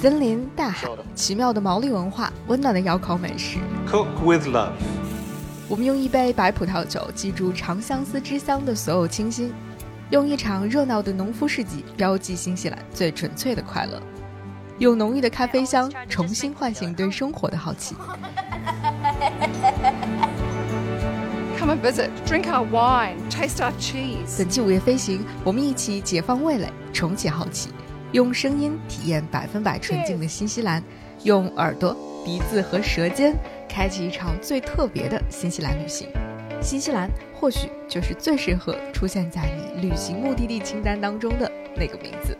森林、大海、奇妙的毛利文化、温暖的窑烤美食。Cook with love。我们用一杯白葡萄酒记住长相思之乡的所有清新，用一场热闹的农夫市集标记新西兰最纯粹的快乐，用浓郁的咖啡香重新唤醒对生活的好奇。Come and visit, drink our wine, taste our cheese。本期午夜飞行，我们一起解放味蕾，重启好奇，用声音体验百分百纯净的新西兰，用耳朵、鼻子和舌尖开启一场最特别的新西兰旅行。新西兰或许就是最适合出现在你旅行目的地清单当中的那个名字。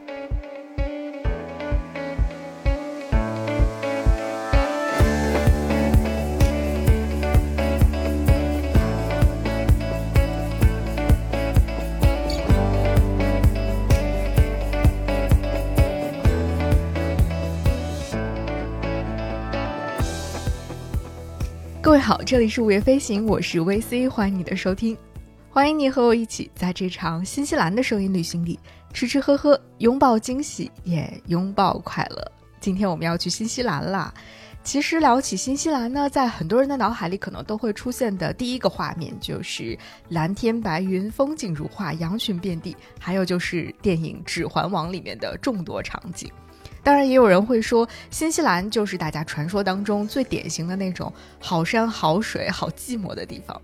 各位好，这里是午夜飞行，我是 VC，欢迎你的收听，欢迎你和我一起在这场新西兰的声音旅行里吃吃喝喝，拥抱惊喜，也拥抱快乐。今天我们要去新西兰啦。其实聊起新西兰呢，在很多人的脑海里可能都会出现的第一个画面就是蓝天白云、风景如画、羊群遍地，还有就是电影《指环王》里面的众多场景。当然，也有人会说，新西兰就是大家传说当中最典型的那种好山好水好寂寞的地方。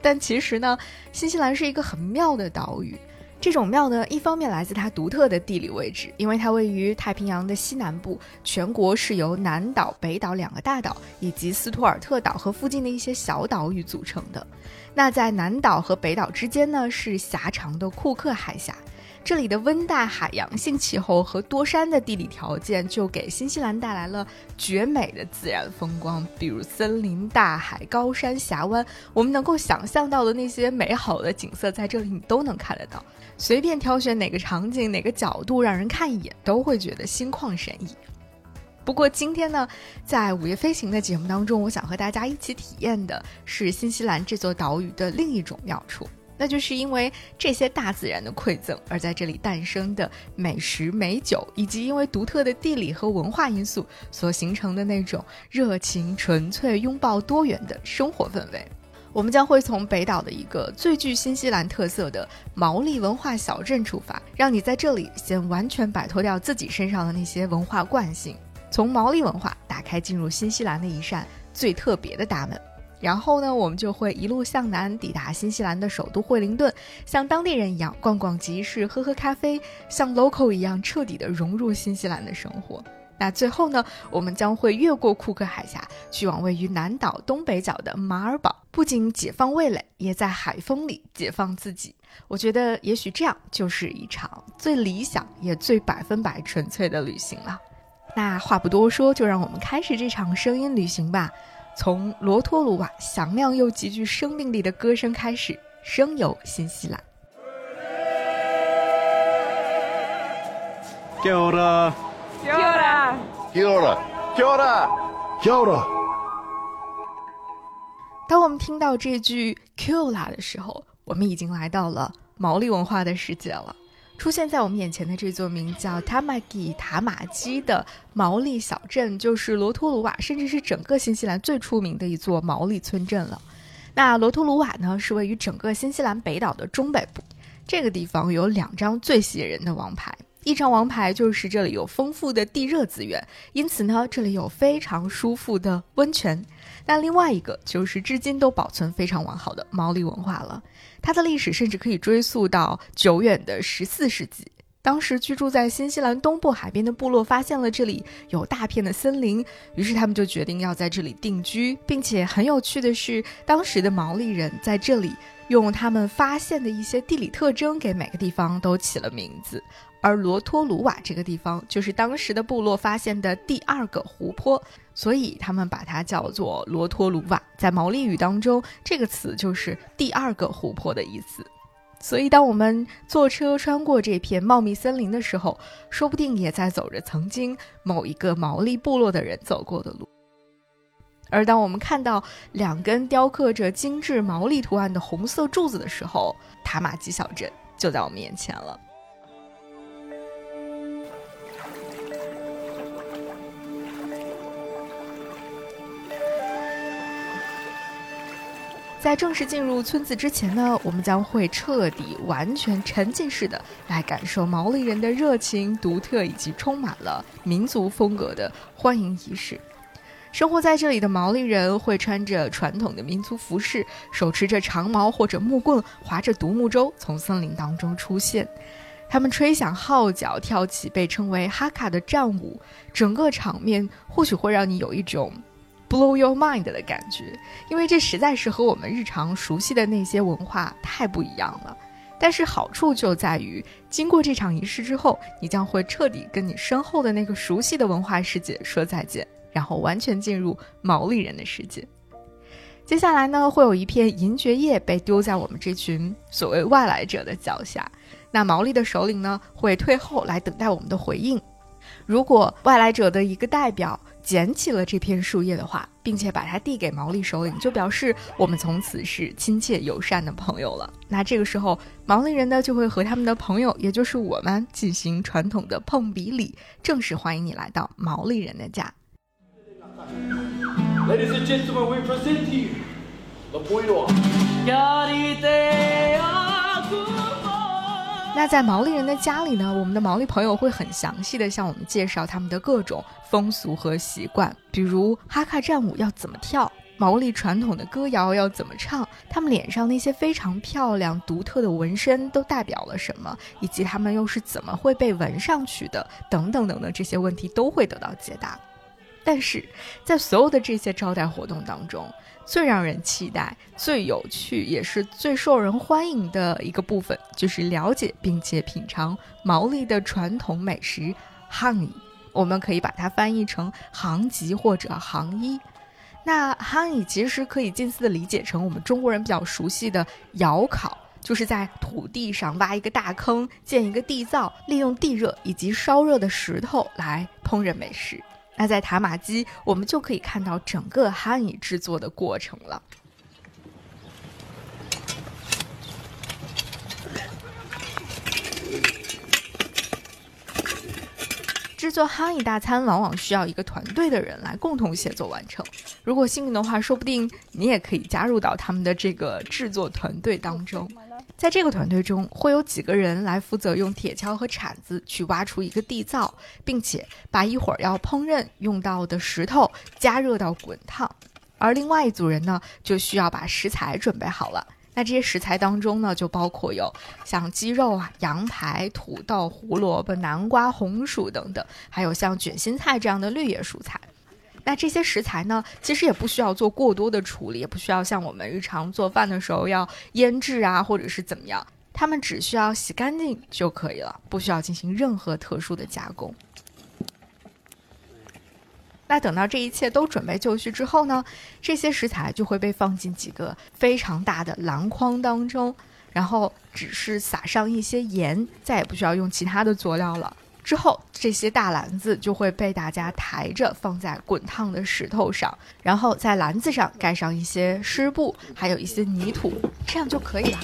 但其实呢，新西兰是一个很妙的岛屿。这种妙呢，一方面来自它独特的地理位置，因为它位于太平洋的西南部，全国是由南岛、北岛两个大岛以及斯图尔特岛和附近的一些小岛屿组成的。那在南岛和北岛之间呢，是狭长的库克海峡。这里的温带海洋性气候和多山的地理条件，就给新西兰带来了绝美的自然风光，比如森林、大海、高山峡湾，我们能够想象到的那些美好的景色，在这里你都能看得到。随便挑选哪个场景、哪个角度，让人看一眼都会觉得心旷神怡。不过今天呢，在午夜飞行的节目当中，我想和大家一起体验的是新西兰这座岛屿的另一种妙处。那就是因为这些大自然的馈赠而在这里诞生的美食美酒，以及因为独特的地理和文化因素所形成的那种热情、纯粹、拥抱多元的生活氛围。我们将会从北岛的一个最具新西兰特色的毛利文化小镇出发，让你在这里先完全摆脱掉自己身上的那些文化惯性，从毛利文化打开进入新西兰的一扇最特别的大门。然后呢，我们就会一路向南，抵达新西兰的首都惠灵顿，像当地人一样逛逛集市，喝喝咖啡，像 local 一样彻底的融入新西兰的生活。那最后呢，我们将会越过库克海峡，去往位于南岛东北角的马尔堡，不仅解放味蕾，也在海风里解放自己。我觉得，也许这样就是一场最理想也最百分百纯粹的旅行了。那话不多说，就让我们开始这场声音旅行吧。从罗托鲁瓦响亮又极具生命力的歌声开始，声游新西兰。Kia ora. Kia ora. Kia ora. Kia ora. Kia ora. 当我们听到这句 “Kula” 的时候，我们已经来到了毛利文化的世界了。出现在我们眼前的这座名叫 Tamaki 塔马基的毛利小镇，就是罗托鲁瓦，甚至是整个新西兰最出名的一座毛利村镇了。那罗托鲁瓦呢，是位于整个新西兰北岛的中北部。这个地方有两张最吸引人的王牌，一张王牌就是这里有丰富的地热资源，因此呢，这里有非常舒服的温泉。那另外一个就是至今都保存非常完好的毛利文化了。它的历史甚至可以追溯到久远的十四世纪。当时居住在新西兰东部海边的部落发现了这里有大片的森林，于是他们就决定要在这里定居，并且很有趣的是，当时的毛利人在这里用他们发现的一些地理特征给每个地方都起了名字。而罗托鲁瓦这个地方就是当时的部落发现的第二个湖泊，所以他们把它叫做罗托鲁瓦。在毛利语当中，这个词就是第二个湖泊的意思。所以，当我们坐车穿过这片茂密森林的时候，说不定也在走着曾经某一个毛利部落的人走过的路。而当我们看到两根雕刻着精致毛利图案的红色柱子的时候，塔马基小镇就在我们眼前了。在正式进入村子之前呢，我们将会彻底、完全沉浸式的来感受毛利人的热情、独特以及充满了民族风格的欢迎仪式。生活在这里的毛利人会穿着传统的民族服饰，手持着长矛或者木棍，划着独木舟从森林当中出现。他们吹响号角，跳起被称为哈卡的战舞，整个场面或许会让你有一种。Blow your mind 的感觉，因为这实在是和我们日常熟悉的那些文化太不一样了。但是好处就在于，经过这场仪式之后，你将会彻底跟你身后的那个熟悉的文化世界说再见，然后完全进入毛利人的世界。接下来呢，会有一片银蕨叶被丢在我们这群所谓外来者的脚下，那毛利的首领呢，会退后来等待我们的回应。如果外来者的一个代表捡起了这片树叶的话，并且把它递给毛利首领，就表示我们从此是亲切友善的朋友了。那这个时候，毛利人呢就会和他们的朋友，也就是我们进行传统的碰鼻礼，正式欢迎你来到毛利人的家。Ladies and gentlemen, we present to you the Puyo. 那在毛利人的家里呢，我们的毛利朋友会很详细的向我们介绍他们的各种风俗和习惯，比如哈卡战舞要怎么跳，毛利传统的歌谣要怎么唱，他们脸上那些非常漂亮、独特的纹身都代表了什么，以及他们又是怎么会被纹上去的，等等等等，这些问题都会得到解答。但是在所有的这些招待活动当中，最让人期待、最有趣，也是最受人欢迎的一个部分，就是了解并且品尝毛利的传统美食——汉衣。我们可以把它翻译成“杭吉”或者“杭衣”。那汉衣其实可以近似的理解成我们中国人比较熟悉的窑烤，就是在土地上挖一个大坑，建一个地灶，利用地热以及烧热的石头来烹饪美食。那在塔马基，我们就可以看到整个哈尼制作的过程了。制作哈尼大餐往往需要一个团队的人来共同协作完成。如果幸运的话，说不定你也可以加入到他们的这个制作团队当中。在这个团队中，会有几个人来负责用铁锹和铲子去挖出一个地灶，并且把一会儿要烹饪用到的石头加热到滚烫。而另外一组人呢，就需要把食材准备好了。那这些食材当中呢，就包括有像鸡肉啊、羊排、土豆、胡萝卜、南瓜、红薯等等，还有像卷心菜这样的绿叶蔬菜。那这些食材呢，其实也不需要做过多的处理，也不需要像我们日常做饭的时候要腌制啊，或者是怎么样，他们只需要洗干净就可以了，不需要进行任何特殊的加工。那等到这一切都准备就绪之后呢，这些食材就会被放进几个非常大的篮筐当中，然后只是撒上一些盐，再也不需要用其他的佐料了。之后，这些大篮子就会被大家抬着放在滚烫的石头上，然后在篮子上盖上一些湿布，还有一些泥土，这样就可以了。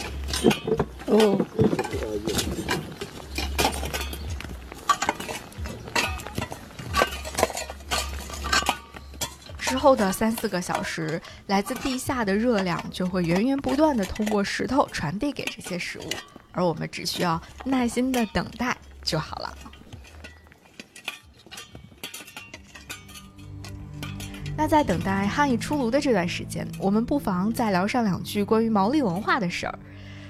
哦。之后的三四个小时，来自地下的热量就会源源不断的通过石头传递给这些食物，而我们只需要耐心的等待就好了。那在等待汉译出炉的这段时间，我们不妨再聊上两句关于毛利文化的事儿。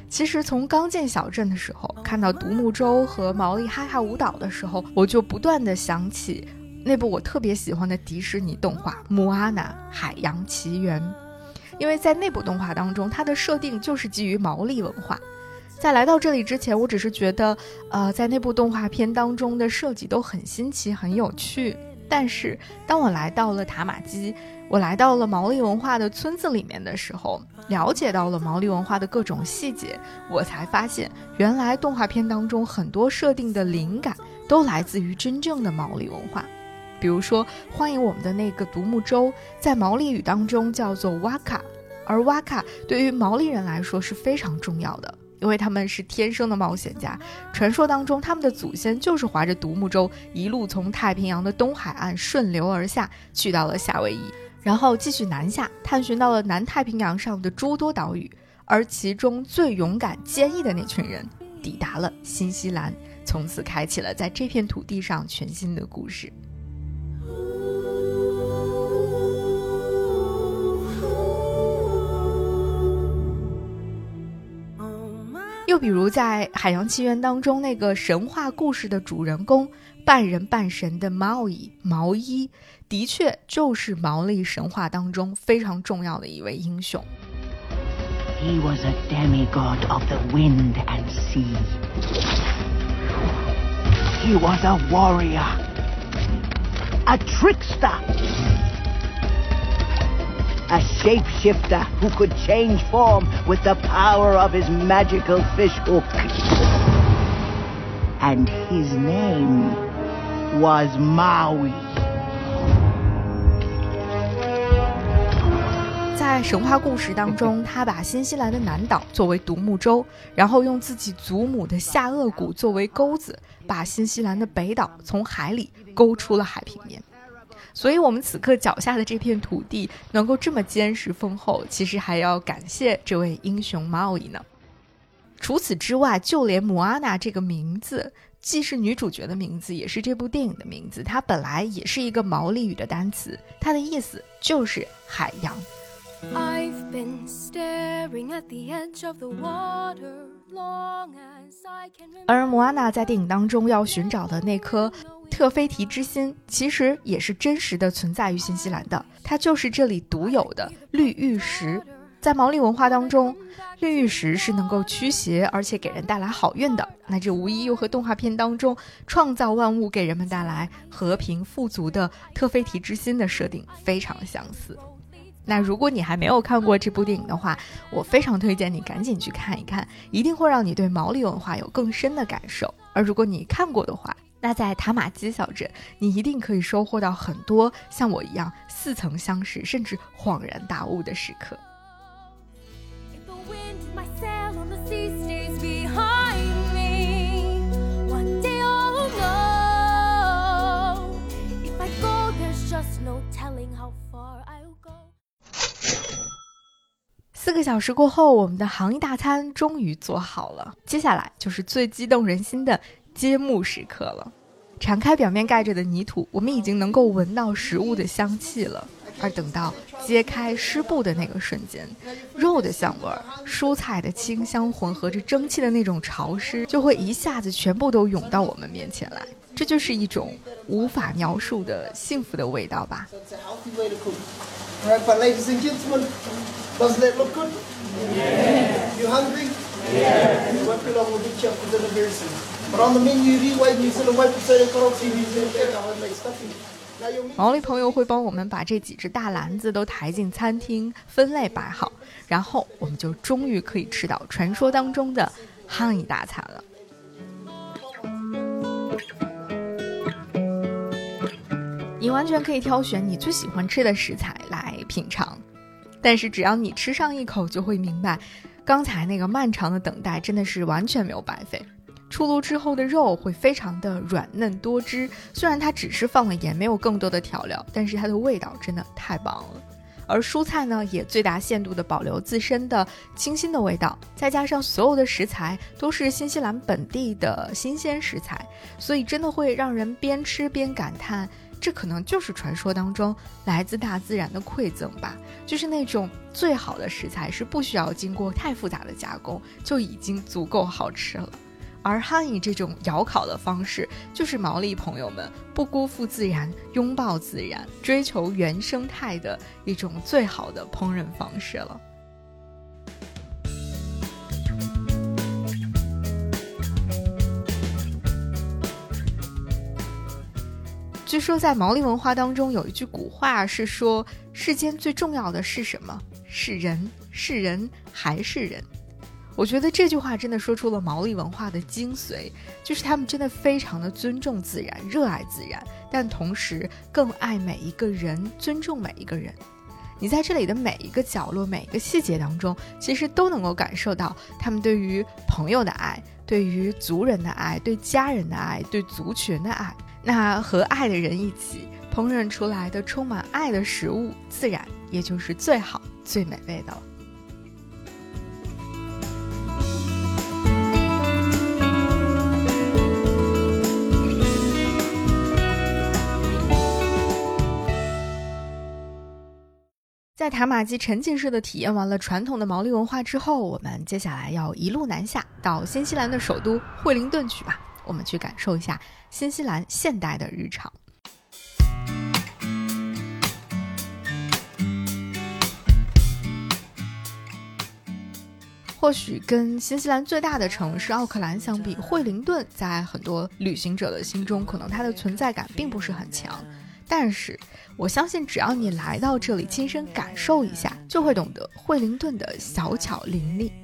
其实从刚建小镇的时候，看到独木舟和毛利哈卡舞蹈的时候，我就不断的想起那部我特别喜欢的迪士尼动画《穆阿娜：海洋奇缘》，因为在那部动画当中，它的设定就是基于毛利文化。在来到这里之前，我只是觉得，呃，在那部动画片当中的设计都很新奇、很有趣。但是，当我来到了塔马基，我来到了毛利文化的村子里面的时候，了解到了毛利文化的各种细节，我才发现，原来动画片当中很多设定的灵感都来自于真正的毛利文化。比如说，欢迎我们的那个独木舟，在毛利语当中叫做哇卡，而哇卡对于毛利人来说是非常重要的。因为他们是天生的冒险家，传说当中他们的祖先就是划着独木舟，一路从太平洋的东海岸顺流而下，去到了夏威夷，然后继续南下，探寻到了南太平洋上的诸多岛屿，而其中最勇敢、坚毅的那群人抵达了新西兰，从此开启了在这片土地上全新的故事。又比如在《海洋奇缘》当中，那个神话故事的主人公，半人半神的毛衣，毛衣的确就是毛利神话当中非常重要的一位英雄。He was a demigod of the wind and sea. He was a warrior, a trickster, a shapeshifter who could change form with the power of his magical fish hook. And his name was Maui. 在神话故事当中，他把新西兰的南岛作为独木舟，然后用自己祖母的下颚骨作为钩子，把新西兰的北岛从海里勾出了海平面。所以，我们此刻脚下的这片土地能够这么坚实丰厚，其实还要感谢这位英雄毛伊呢。除此之外，就连姆阿娜这个名字，既是女主角的名字，也是这部电影的名字。它本来也是一个毛利语的单词，它的意思就是海洋。I've been staring at the edge of the water 而莫阿娜在电影当中要寻找的那颗特菲提之心，其实也是真实的存在于新西兰的，它就是这里独有的绿玉石。在毛利文化当中，绿玉石是能够驱邪，而且给人带来好运的。那这无疑又和动画片当中创造万物、给人们带来和平富足的特菲提之心的设定非常相似。那如果你还没有看过这部电影的话，我非常推荐你赶紧去看一看，一定会让你对毛利文化有更深的感受。而如果你看过的话，那在塔马基小镇，你一定可以收获到很多像我一样似曾相识，甚至恍然大悟的时刻。四个小时过后，我们的行业大餐终于做好了，接下来就是最激动人心的揭幕时刻了。铲开表面盖着的泥土，我们已经能够闻到食物的香气了。而等到揭开湿布的那个瞬间，肉的香味儿、蔬菜的清香混合着蒸汽的那种潮湿，就会一下子全部都涌到我们面前来。这就是一种无法描述的幸福的味道吧。It's doesn't it look good? Yeah. You hungry? Yeah. You won't be long, we'll get you up for dinner very soon. But on the menu, you wait, New Zealand wait, so they've got on TV, they've got homemade stuffing. Now you'll meet 毛利朋友会帮我们把这几只大篮子都抬进餐厅，分类摆好，然后我们就终于可以吃到传说当中的汉语大餐了。你完全可以挑选你最喜欢吃的食材来品尝，但是只要你吃上一口，就会明白，刚才那个漫长的等待真的是完全没有白费。出炉之后的肉会非常的软嫩多汁，虽然它只是放了盐，没有更多的调料，但是它的味道真的太棒了。而蔬菜呢，也最大限度地保留自身的清新的味道，再加上所有的食材都是新西兰本地的新鲜食材，所以真的会让人边吃边感叹，这可能就是传说当中来自大自然的馈赠吧。就是那种最好的食材是不需要经过太复杂的加工，就已经足够好吃了。而汉语这种窑烤的方式，就是毛利朋友们不辜负自然、拥抱自然、追求原生态的一种最好的烹饪方式了。据说在毛利文化当中有一句古话是说：“世间最重要的是什么？是人，是人，还是人。”我觉得这句话真的说出了毛利文化的精髓，就是他们真的非常的尊重自然，热爱自然，但同时更爱每一个人，尊重每一个人。你在这里的每一个角落、每一个细节当中，其实都能够感受到他们对于朋友的爱，对于族人的爱，对家人的爱，对族群的爱。那和爱的人一起烹饪出来的充满爱的食物，自然也就是最好、最美味的了。在塔马基沉浸式的体验完了传统的毛利文化之后，我们接下来要一路南下到新西兰的首都惠灵顿去吧。我们去感受一下新西兰现代的日常。或许跟新西兰最大的城市奥克兰相比，惠灵顿在很多旅行者的心中，可能它的存在感并不是很强。但是，我相信只要你来到这里，亲身感受一下，就会懂得惠灵顿的小巧伶俐。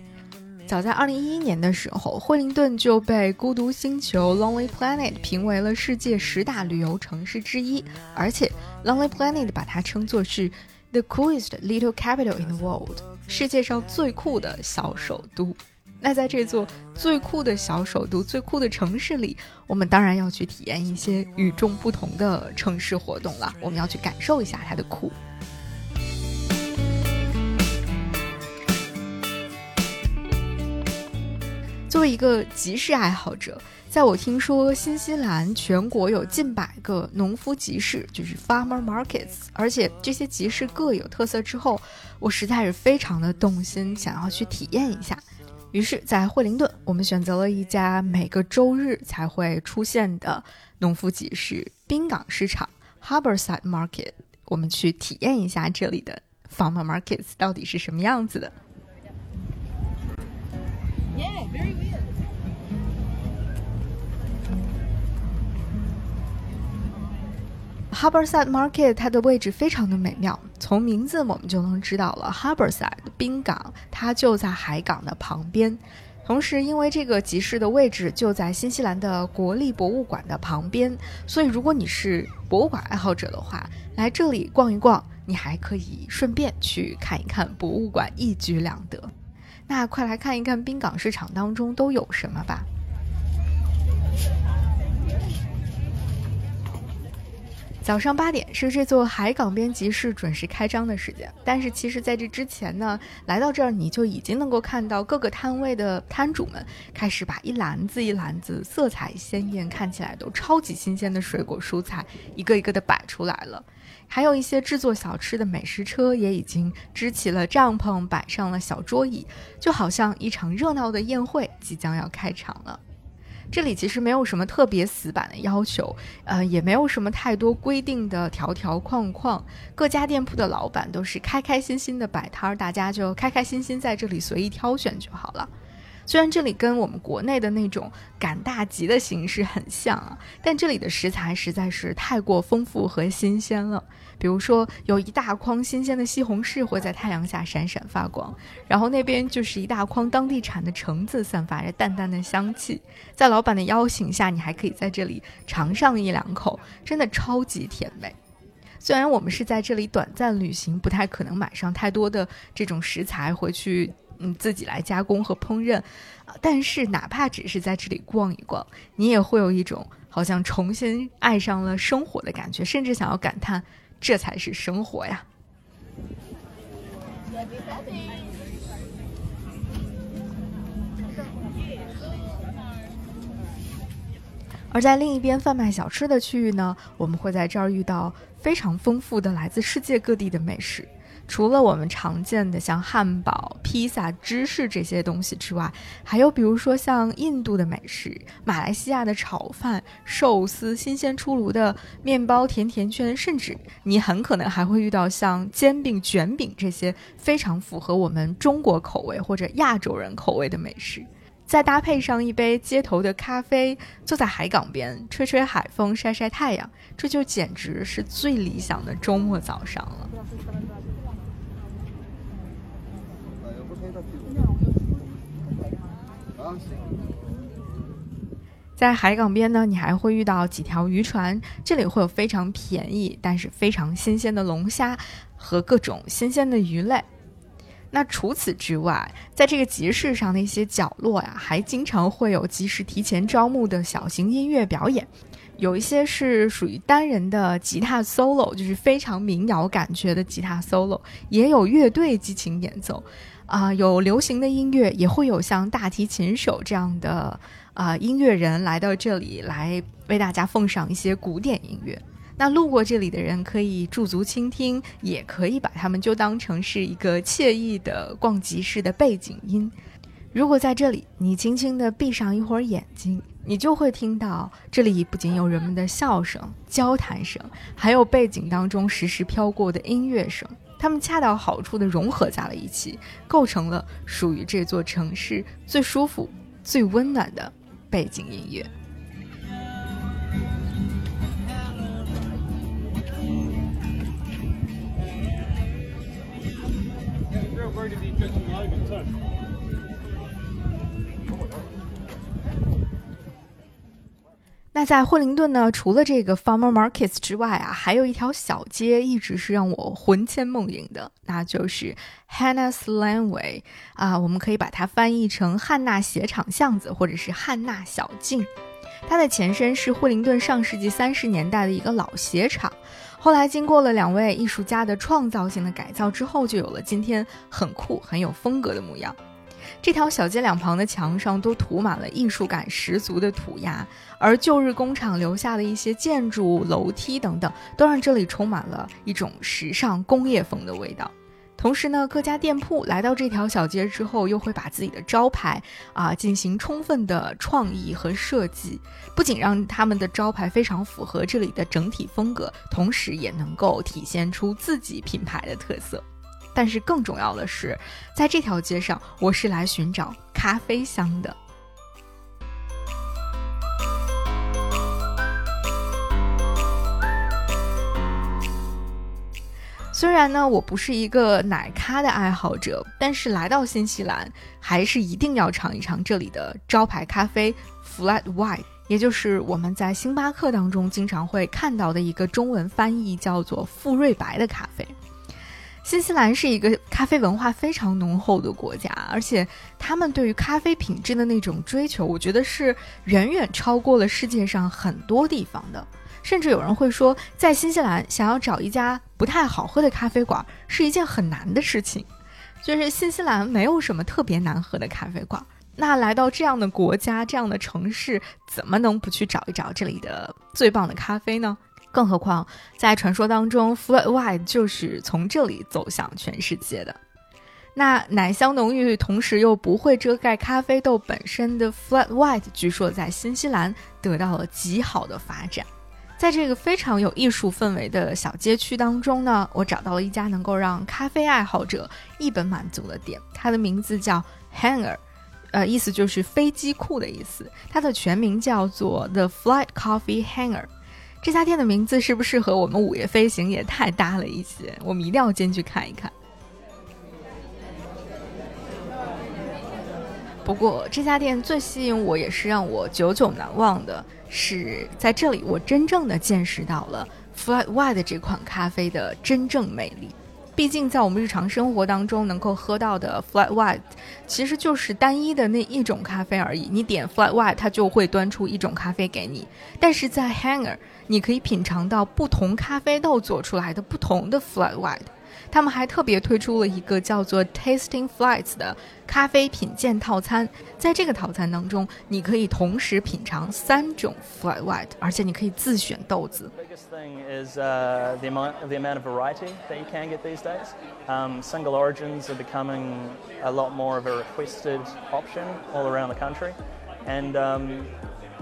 早在2011年的时候，惠灵顿就被《孤独星球》（Lonely Planet） 评为了世界十大旅游城市之一，而且 Lonely Planet 把它称作是 “the coolest little capital in the world”，世界上最酷的小首都。那在这座最酷的小首都、最酷的城市里，我们当然要去体验一些与众不同的城市活动了。我们要去感受一下它的酷。作为一个集市爱好者，在我听说新西兰全国有近百个农夫集市，就是 farmer markets，而且这些集市各有特色之后，我实在是非常的动心，想要去体验一下。于是，在惠灵顿，我们选择了一家每个周日才会出现的农夫集市——滨港市场 （Harborside Market）。我们去体验一下这里的 farmer markets 到底是什么样子的。Harborside Market 它的位置非常的美妙，从名字我们就能知道了。Harborside 滨港，它就在海港的旁边。同时，因为这个集市的位置就在新西兰的国立博物馆的旁边，所以如果你是博物馆爱好者的话，来这里逛一逛，你还可以顺便去看一看博物馆，一举两得。那快来看一看冰港市场当中都有什么吧。早上八点是这座海港边集市准时开张的时间，但是其实在这之前呢，来到这儿你就已经能够看到各个摊位的摊主们开始把一篮子一篮子色彩鲜艳、看起来都超级新鲜的水果蔬菜一个一个的摆出来了，还有一些制作小吃的美食车也已经支起了帐篷，摆上了小桌椅，就好像一场热闹的宴会即将要开场了。这里其实没有什么特别死板的要求，呃，也没有什么太多规定的条条框框。各家店铺的老板都是开开心心的摆摊儿，大家就开开心心在这里随意挑选就好了。虽然这里跟我们国内的那种赶大集的形式很像啊，但这里的食材实在是太过丰富和新鲜了。比如说，有一大筐新鲜的西红柿会在太阳下闪闪发光，然后那边就是一大筐当地产的橙子，散发着淡淡的香气。在老板的邀请下，你还可以在这里尝上一两口，真的超级甜美。虽然我们是在这里短暂旅行，不太可能买上太多的这种食材回去。嗯，自己来加工和烹饪，啊，但是哪怕只是在这里逛一逛，你也会有一种好像重新爱上了生活的感觉，甚至想要感叹，这才是生活呀。而在另一边贩卖小吃的区域呢，我们会在这儿遇到非常丰富的来自世界各地的美食。除了我们常见的像汉堡、披萨、芝士这些东西之外，还有比如说像印度的美食、马来西亚的炒饭、寿司、新鲜出炉的面包、甜甜圈，甚至你很可能还会遇到像煎饼、卷饼这些非常符合我们中国口味或者亚洲人口味的美食。再搭配上一杯街头的咖啡，坐在海港边吹吹海风、晒晒太阳，这就简直是最理想的周末早上了。在海港边呢，你还会遇到几条渔船，这里会有非常便宜但是非常新鲜的龙虾和各种新鲜的鱼类。那除此之外，在这个集市上的一些角落呀，还经常会有及时提前招募的小型音乐表演。有一些是属于单人的吉他 solo，就是非常民谣感觉的吉他 solo，也有乐队激情演奏，啊、有流行的音乐，也会有像大提琴手这样的啊、音乐人来到这里来为大家奉上一些古典音乐。那路过这里的人可以驻足倾听，也可以把他们就当成是一个惬意的逛集市的背景音。如果在这里，你轻轻地闭上一会儿眼睛，你就会听到这里不仅有人们的笑声、交谈声，还有背景当中时时飘过的音乐声，它们恰到好处地融合在了一起，构成了属于这座城市最舒服、最温暖的背景音乐。那在惠灵顿呢，除了这个 Farmer Markets 之外啊，还有一条小街一直是让我魂牵梦萦的，那就是 Hannah's Laneway 啊，我们可以把它翻译成汉娜鞋厂巷子，或者是汉娜小径。它的前身是惠灵顿上世纪三十年代的一个老鞋厂，后来经过了两位艺术家的创造性的改造之后，就有了今天很酷、很有风格的模样。这条小街两旁的墙上都涂满了艺术感十足的涂鸦，而旧日工厂留下的一些建筑、楼梯等等，都让这里充满了一种时尚工业风的味道。同时呢，各家店铺来到这条小街之后，又会把自己的招牌啊进行充分的创意和设计，不仅让他们的招牌非常符合这里的整体风格，同时也能够体现出自己品牌的特色。但是更重要的是，在这条街上，我是来寻找咖啡香的。虽然呢，我不是一个奶咖的爱好者，但是来到新西兰，还是一定要尝一尝这里的招牌咖啡 Flat White，也就是我们在星巴克当中经常会看到的一个中文翻译叫做馥芮白的咖啡。新西兰是一个咖啡文化非常浓厚的国家，而且他们对于咖啡品质的那种追求，我觉得是远远超过了世界上很多地方的。甚至有人会说，在新西兰想要找一家不太好喝的咖啡馆是一件很难的事情。就是新西兰没有什么特别难喝的咖啡馆，那来到这样的国家、这样的城市，怎么能不去找一找这里的最棒的咖啡呢？更何况，在传说当中，Flat White 就是从这里走向全世界的。那奶香浓郁，同时又不会遮盖咖啡豆本身的 Flat White，据说在新西兰得到了极好的发展。在这个非常有艺术氛围的小街区当中呢，我找到了一家能够让咖啡爱好者一本满足的店，它的名字叫 Hangar，呃，意思就是飞机库的意思。它的全名叫做 The Flight Coffee Hangar。这家店的名字是不是和我们午夜飞行也太搭了一些？我们一定要进去看一看。不过这家店最吸引我，也是让我久久难忘的，是在这里我真正的见识到了 Flat White 这款咖啡的真正魅力。毕竟在我们日常生活当中能够喝到的 Flat White，其实就是单一的那一种咖啡而已。你点 Flat White，它就会端出一种咖啡给你。但是在 Hanger，你可以品尝到不同咖啡豆做出来的不同的 Flat White。他们还特别推出了一个叫做 Tasting Flights 的咖啡品鉴套餐，在这个套餐当中，你可以同时品尝三种 Flat White，而且你可以自选豆子。 biggest thing is uh, the, amount, the amount of variety that you can get these days. Um, single origins are becoming a lot more of a requested option all around the country. And um,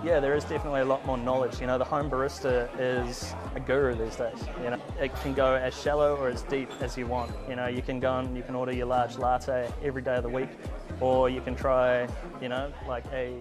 yeah, there is definitely a lot more knowledge. You know, the home barista is a guru these days. You know, it can go as shallow or as deep as you want. You know, you can go and you can order your large latte every day of the week, or you can try, you know, like a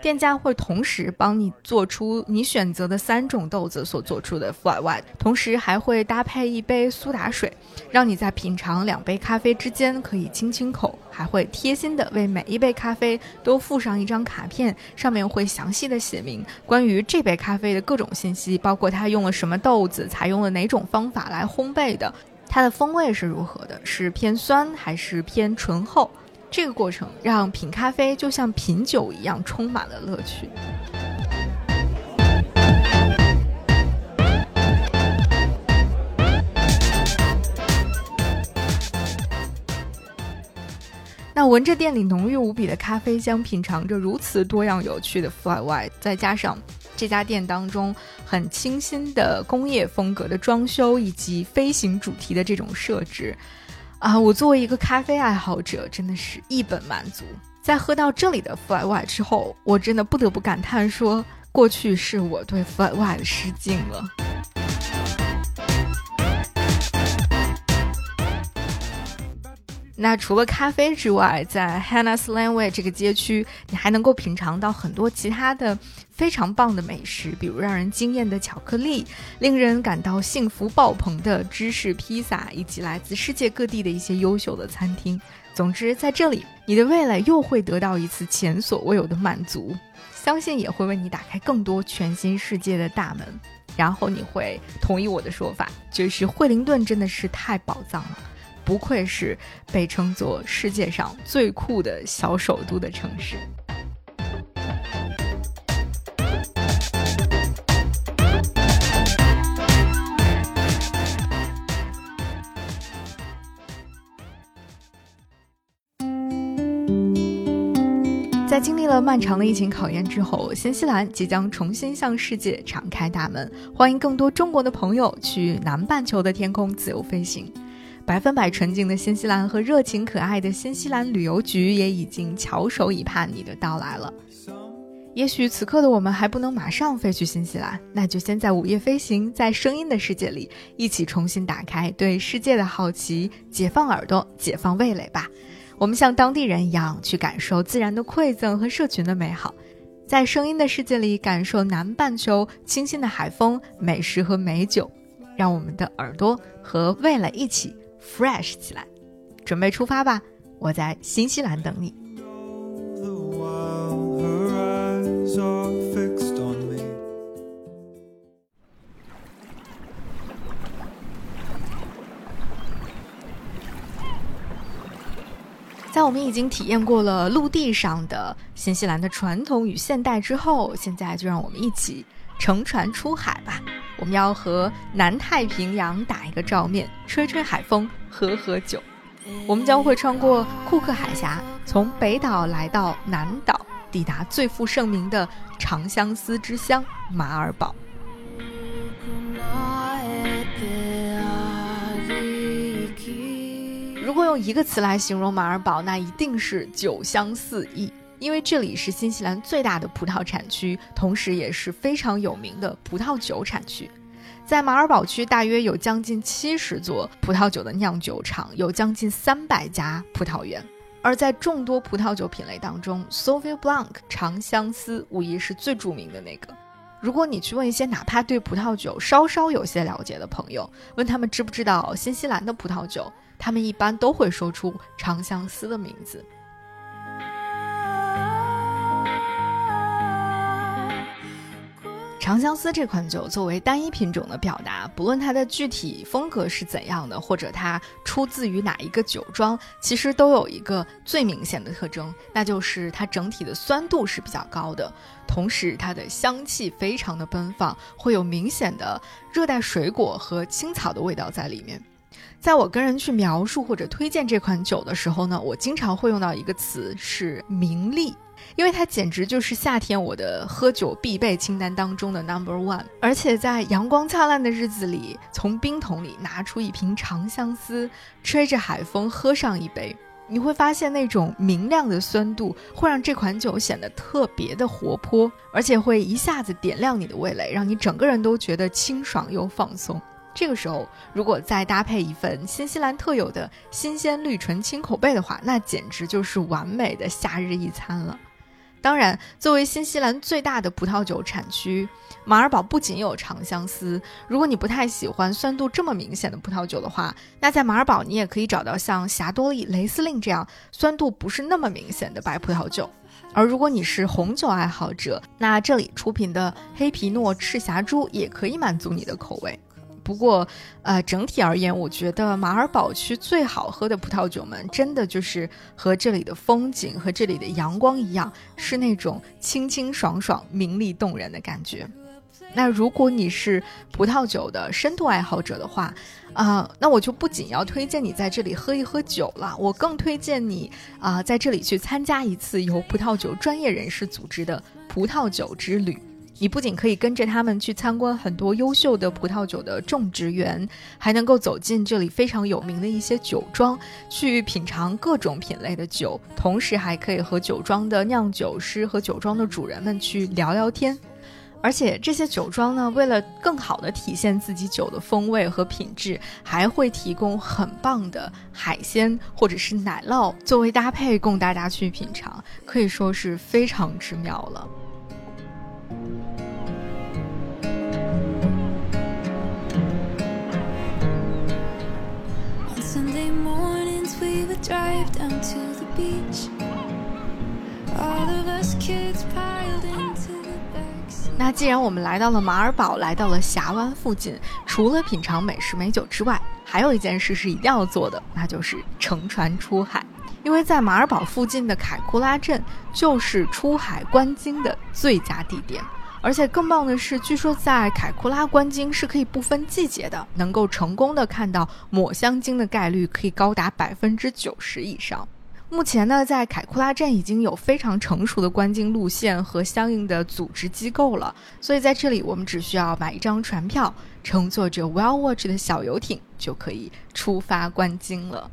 店家会同时帮你做出你选择的三种豆子所做出的 flat white，同时还会搭配一杯苏打水，让你在品尝两杯咖啡之间可以轻轻口，还会贴心的为每一杯咖啡都附上一张卡片，上面会详细的写明关于这杯咖啡的各种信息，包括它用了什么豆子，采用了哪种方法来烘焙的。它的风味是如何的？是偏酸还是偏醇厚？这个过程让品咖啡就像品酒一样，充满了乐趣。那闻着店里浓郁无比的咖啡香，品尝着如此多样有趣的 Fly White，再加上这家店当中很清新的工业风格的装修以及飞行主题的这种设置，啊，我作为一个咖啡爱好者，真的是一本满足。在喝到这里的 Fly White 之后，我真的不得不感叹说，过去是我对 Fly White 失敬了。那除了咖啡之外，在 Hannah's Laneway 这个街区，你还能够品尝到很多其他的非常棒的美食，比如让人惊艳的巧克力，令人感到幸福爆棚的芝士披萨，以及来自世界各地的一些优秀的餐厅。总之，在这里，你的味蕾又会得到一次前所未有的满足，相信也会为你打开更多全新世界的大门。然后你会同意我的说法，就是惠灵顿真的是太宝藏了。不愧是被称作世界上最酷的小首都的城市。在经历了漫长的疫情考验之后，新西兰即将重新向世界敞开大门，欢迎更多中国的朋友去南半球的天空自由飞行。百分百纯净的新西兰和热情可爱的新西兰旅游局也已经翘首以盼你的到来了。也许此刻的我们还不能马上飞去新西兰，那就先在午夜飞行，在声音的世界里一起重新打开对世界的好奇，解放耳朵，解放味蕾吧。我们像当地人一样去感受自然的馈赠和社群的美好，在声音的世界里感受南半球清新的海风、美食和美酒，让我们的耳朵和味蕾一起 fresh 起来。准备出发吧，我在新西兰等你。在我们已经体验过了陆地上的新西兰的传统与现代之后，现在就让我们一起乘船出海吧。我们要和南太平洋打一个照面，吹吹海风，喝喝酒。我们将会穿过库克海峡，从北岛来到南岛，抵达最负盛名的长相思之乡马尔堡。如果用一个词来形容马尔堡，那一定是酒香四溢。因为这里是新西兰最大的葡萄产区，同时也是非常有名的葡萄酒产区。在马尔堡区，大约有将近七十座葡萄酒的酿酒厂，有将近三百家葡萄园。而在众多葡萄酒品类当中，Sauvignon Blanc 长相思无疑是最著名的那个。如果你去问一些哪怕对葡萄酒稍稍有些了解的朋友，问他们知不知道新西兰的葡萄酒，他们一般都会说出长相思的名字。长相思这款酒作为单一品种的表达，不论它的具体风格是怎样的，或者它出自于哪一个酒庄，其实都有一个最明显的特征，那就是它整体的酸度是比较高的，同时它的香气非常的奔放，会有明显的热带水果和青草的味道在里面。在我跟人去描述或者推荐这款酒的时候呢，我经常会用到一个词是明丽。因为它简直就是夏天我的喝酒必备清单当中的 number one，而且在阳光灿烂的日子里，从冰桶里拿出一瓶长相思，吹着海风喝上一杯，你会发现那种明亮的酸度会让这款酒显得特别的活泼，而且会一下子点亮你的味蕾，让你整个人都觉得清爽又放松。这个时候，如果再搭配一份新西兰特有的新鲜绿醇青口贝的话，那简直就是完美的夏日一餐了。当然，作为新西兰最大的葡萄酒产区，马尔堡不仅有长相思。如果你不太喜欢酸度这么明显的葡萄酒的话，那在马尔堡你也可以找到像霞多丽、雷司令这样酸度不是那么明显的白葡萄酒。而如果你是红酒爱好者，那这里出品的黑皮诺赤霞珠也可以满足你的口味。不过，呃，整体而言，我觉得马尔堡区最好喝的葡萄酒们，真的就是和这里的风景和这里的阳光一样，是那种清清爽爽、明丽动人的感觉。那如果你是葡萄酒的深度爱好者的话，啊、那我就不仅要推荐你在这里喝一喝酒了，我更推荐你啊、在这里去参加一次由葡萄酒专业人士组织的葡萄酒之旅。你不仅可以跟着他们去参观很多优秀的葡萄酒的种植园，还能够走进这里非常有名的一些酒庄，去品尝各种品类的酒，同时还可以和酒庄的酿酒师和酒庄的主人们去聊聊天。而且这些酒庄呢，为了更好的体现自己酒的风味和品质，还会提供很棒的海鲜或者是奶酪作为搭配供大家去品尝，可以说是非常之妙了。Down to the beach. All of us kids piled into 那既然我们来到了马尔堡，来到了峡湾附近，除了品尝美食美酒之外，还有一件事是一定要做的，那就是乘船出海。因为在马尔堡附近的凯库拉镇就是出海观鲸的最佳地点，而且更棒的是，据说在凯库拉观鲸是可以不分季节的，能够成功的看到抹香鲸的概率可以高达百分之九十以上。目前呢，在凯库拉镇已经有非常成熟的观鲸路线和相应的组织机构了，所以在这里我们只需要买一张船票，乘坐着 Well Watch 的小游艇就可以出发观鲸了。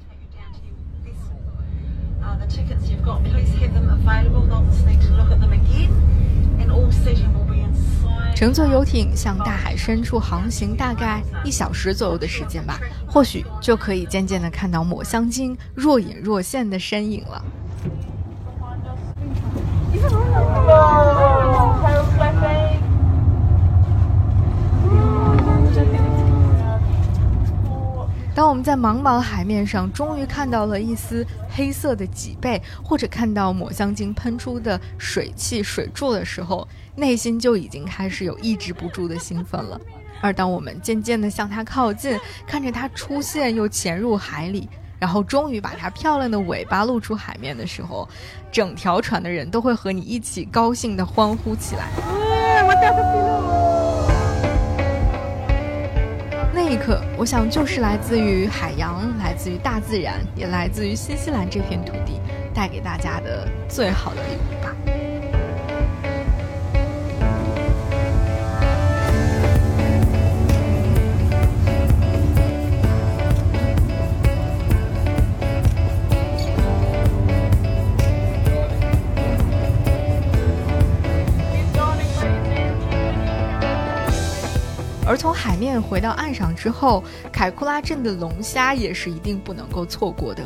Uh, the tickets you've got, please have them available. They'll just need to look at them again. 乘坐游艇向大海深处航行，大概一小时左右的时间吧，或许就可以渐渐的看到抹香鲸若隐若现的身影了。当我们在茫茫海面上终于看到了一丝黑色的脊背，或者看到抹香鲸喷出的水汽、水柱的时候，内心就已经开始有抑制不住的兴奋了。而当我们渐渐地向它靠近，看着它出现又潜入海里，然后终于把它漂亮的尾巴露出海面的时候，整条船的人都会和你一起高兴地欢呼起来。一刻，我想就是来自于海洋，来自于大自然，也来自于新西兰这片土地带给大家的最好的礼物吧。而从海面回到岸上之后，凯库拉镇的龙虾也是一定不能够错过的。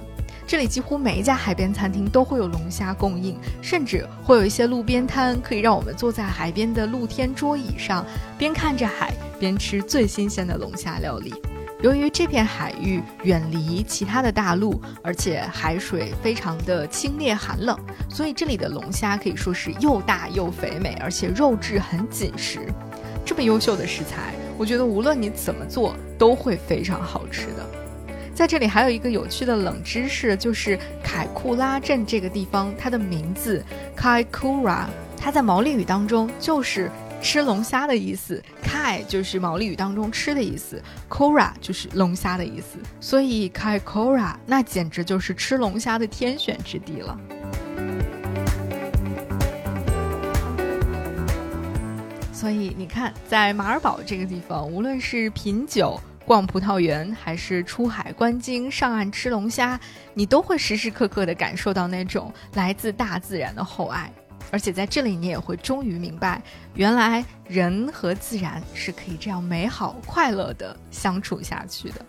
这里几乎每一家海边餐厅都会有龙虾供应，甚至会有一些路边摊，可以让我们坐在海边的露天桌椅上，边看着海边吃最新鲜的龙虾料理。由于这片海域远离其他的大陆，而且海水非常的清冽寒冷，所以这里的龙虾可以说是又大又肥美，而且肉质很紧实。这么优秀的食材，我觉得无论你怎么做都会非常好吃的。在这里还有一个有趣的冷知识，就是凯库拉镇这个地方，它的名字 Kaikoura，它在毛利语当中就是吃龙虾的意思，Kai 就是毛利语当中吃的意思，Kora 就是龙虾的意思，所以 Kaikoura 那简直就是吃龙虾的天选之地了。所以你看，在马尔堡这个地方，无论是品酒、逛葡萄园，还是出海观鲸、上岸吃龙虾，你都会时时刻刻的感受到那种来自大自然的厚爱。而且在这里，你也会终于明白，原来人和自然是可以这样美好、快乐的相处下去的。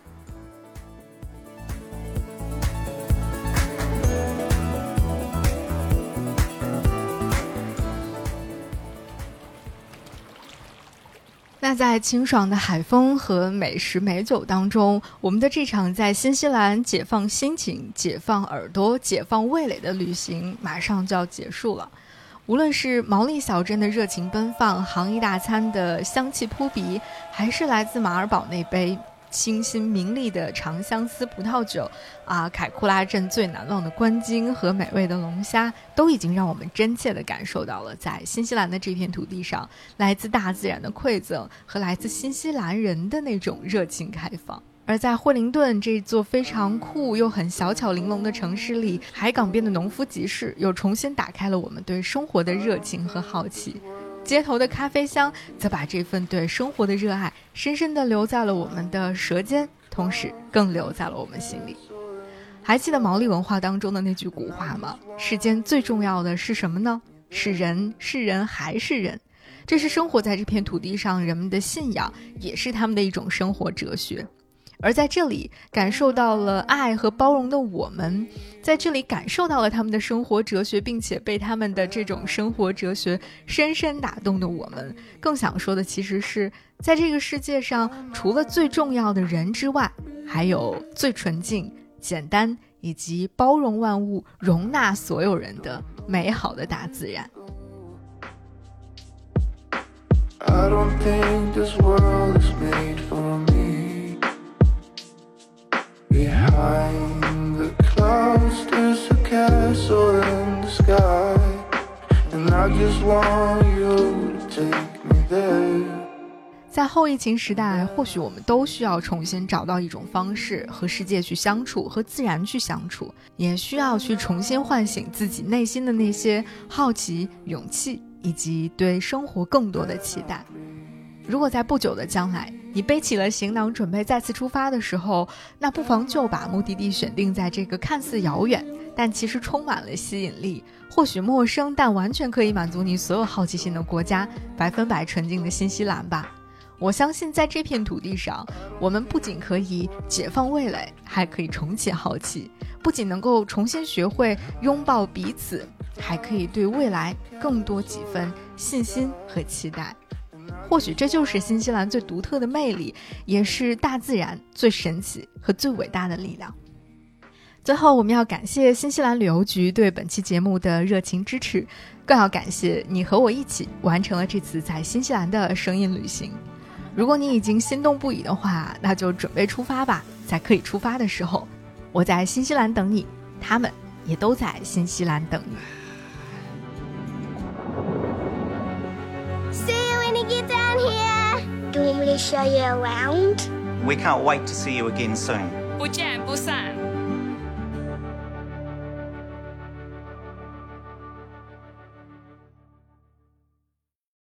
那在清爽的海风和美食美酒当中，我们的这场在新西兰解放心情、解放耳朵、解放味蕾的旅行马上就要结束了。无论是毛利小镇的热情奔放、杭一大餐的香气扑鼻，还是来自马尔堡那杯清新明丽的长相思葡萄酒，啊，凯库拉镇最难忘的观鲸和美味的龙虾，都已经让我们真切地感受到了在新西兰的这片土地上，来自大自然的馈赠和来自新西兰人的那种热情开放。而在惠灵顿这座非常酷又很小巧玲珑的城市里，海港边的农夫集市又重新打开了我们对生活的热情和好奇。街头的咖啡香则把这份对生活的热爱深深地留在了我们的舌尖，同时更留在了我们心里。还记得毛利文化当中的那句古话吗？世间最重要的是什么呢？是人，是人还是人？这是生活在这片土地上人们的信仰，也是他们的一种生活哲学。而在这里感受到了爱和包容的我们，在这里感受到了他们的生活哲学，并且被他们的这种生活哲学深深打动的我们，更想说的其实是，在这个世界上，除了最重要的人之外，还有最纯净、简单以及包容万物、容纳所有人的美好的大自然。I don't think this world is made for Behind the clouds, there's a castle in the sky. And I just want you to take me there. 在后疫情时代，或许我们都需要重新找到一种方式和世界去相处，和自然去相处，也需要去重新唤醒自己内心的那些好奇、勇气以及对生活更多的期待。如果在不久的将来，你背起了行囊准备再次出发的时候，那不妨就把目的地选定在这个看似遥远，但其实充满了吸引力，或许陌生，但完全可以满足你所有好奇心的国家——百分百纯净的新西兰吧。我相信，在这片土地上，我们不仅可以解放味蕾，还可以重启好奇；不仅能够重新学会拥抱彼此，还可以对未来更多几分信心和期待。或许这就是新西兰最独特的魅力，也是大自然最神奇和最伟大的力量。最后，我们要感谢新西兰旅游局对本期节目的热情支持，更要感谢你和我一起完成了这次在新西兰的声音旅行。如果你已经心动不已的话，那就准备出发吧，在可以出发的时候，我在新西兰等你，他们也都在新西兰等你。See you when you get down here. Do you want me to show you around? We can't wait to see you again soon. 不见不散。